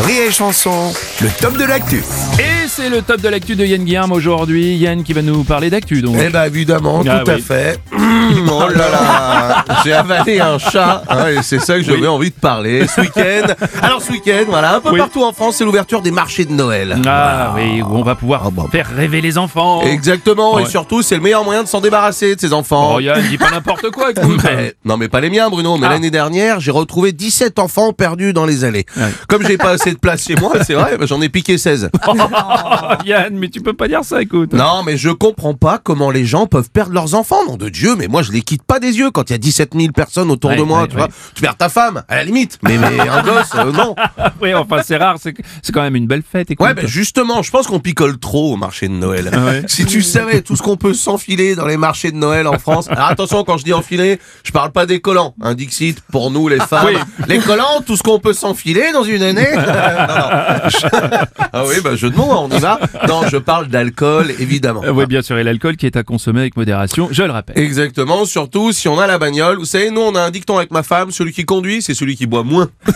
Rire et Chanson, le top de l'actu. Et c'est le top de l'actu de Yann Guillaume aujourd'hui. Yann qui va nous parler d'actu donc. Eh ben évidemment, Ah tout à oui. fait. Mmh, oh là là, j'ai avalé un chat. hein, et c'est ça que j'avais envie de parler ce week-end. Alors ce week-end, voilà, un peu Oui. partout en France, c'est l'ouverture des marchés de Noël. Ah oui, où on va pouvoir Ah bah. faire rêver les enfants. Exactement, et surtout, c'est le meilleur moyen de s'en débarrasser de ces enfants. Oh Yann, dis pas n'importe quoi, écoute. Non mais pas les miens Bruno, mais Ah. l'année dernière j'ai retrouvé 17 enfants perdus dans les allées. Ouais. Comme j'ai pas assez de place chez moi, c'est vrai, j'en ai piqué 16. Oh, Yann, mais tu peux pas dire ça, écoute. Non mais je comprends pas comment les gens peuvent perdre leurs enfants, nom de Dieu, mais moi je les quitte pas des yeux quand il y a 17 000 personnes autour Ouais, de moi, ouais, tu ouais. vois. Tu perds ta femme, à la limite, mais, mais un gosse, euh, non. Oui, enfin c'est rare, c'est quand même une belle fête, écoute. Ouais, ben justement, je pense qu'on picole trop au marché de Noël. Ah. Si tu savais tout ce qu'on peut s'enfiler dans les marchés de Noël en France. Alors attention, quand je dis enfiler, je parle pas des collants. Un Dixit pour nous les femmes. Oui. Les collants, tout ce qu'on peut s'enfiler dans une année. non, non. Je- Ah oui, bah jeu de mots, on y va. Non, je parle d'alcool, évidemment. Euh, oui, bien sûr, et l'alcool qui est à consommer avec modération, je le rappelle. Exactement, surtout si on a la bagnole. Vous savez, nous on a un dicton avec ma femme, celui qui conduit, c'est celui qui boit moins.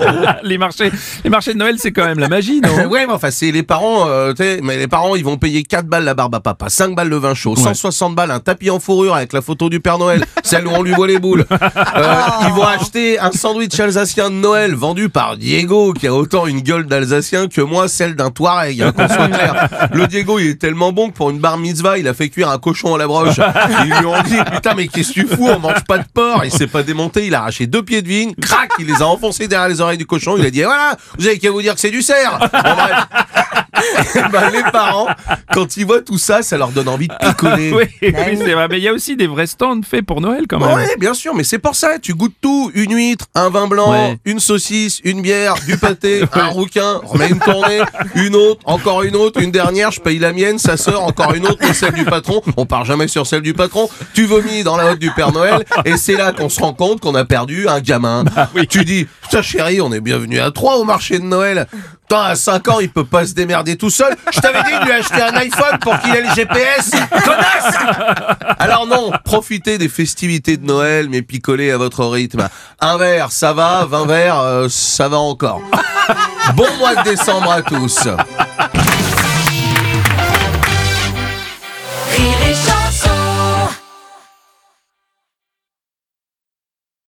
les marchés, les marchés de Noël, c'est quand même la magie, non ouais, mais enfin, c'est les parents, euh, tu sais, mais les parents, ils vont payer 4 balles la barbe à papa, 5 balles le vin chaud, 160 balles un tapis en fourrure avec la photo du Père Noël, celle où on lui voit les boules. Euh, ils vont acheter un sandwich alsacien de Noël vendu par Diego, qui a autant une gueule d'alsacien que moi, celle d'un Touareg, hein, qu'on soit clair. Le Diego, il est tellement bon que pour une bar mitzvah, il a fait cuire un cochon à la broche. Ils lui ont dit, putain, mais qu'est-ce que tu fous, on mange pas de porc. Il s'est pas démonté, il a arraché deux pieds de vigne, crac, il les a enfoncés derrière les oreilles du cochon, il a dit, Eh voilà, vous avez qu'à vous dire que c'est du cerf. Bref. Bah, les parents, quand ils voient tout ça, ça leur donne envie de picoler. Oui, oui, c'est vrai. Mais il y a aussi des vrais stands faits pour Noël quand même. Ouais, bien sûr, mais c'est pour ça, tu goûtes tout, une huître, un vin blanc, Ouais. une saucisse, une bière, du pâté, un rouquin, remets une tournée, une autre, encore une autre, une dernière, je paye la mienne, sa sœur, encore une autre, celle du patron, on part jamais sur celle du patron, tu vomis dans la hotte du Père Noël, et c'est là qu'on se rend compte qu'on a perdu un gamin. Tu dis, putain chérie, on est bienvenu à trois au marché de Noël. Putain, à 5 ans, il peut pas se démerder tout seul. Je t'avais dit de lui acheter un iPhone pour qu'il ait le GPS. Connasse! Alors non, profitez des festivités de Noël, mais picolez à votre rythme. Un verre, ça va. 20 verres, euh, ça va encore. Bon mois de décembre à tous.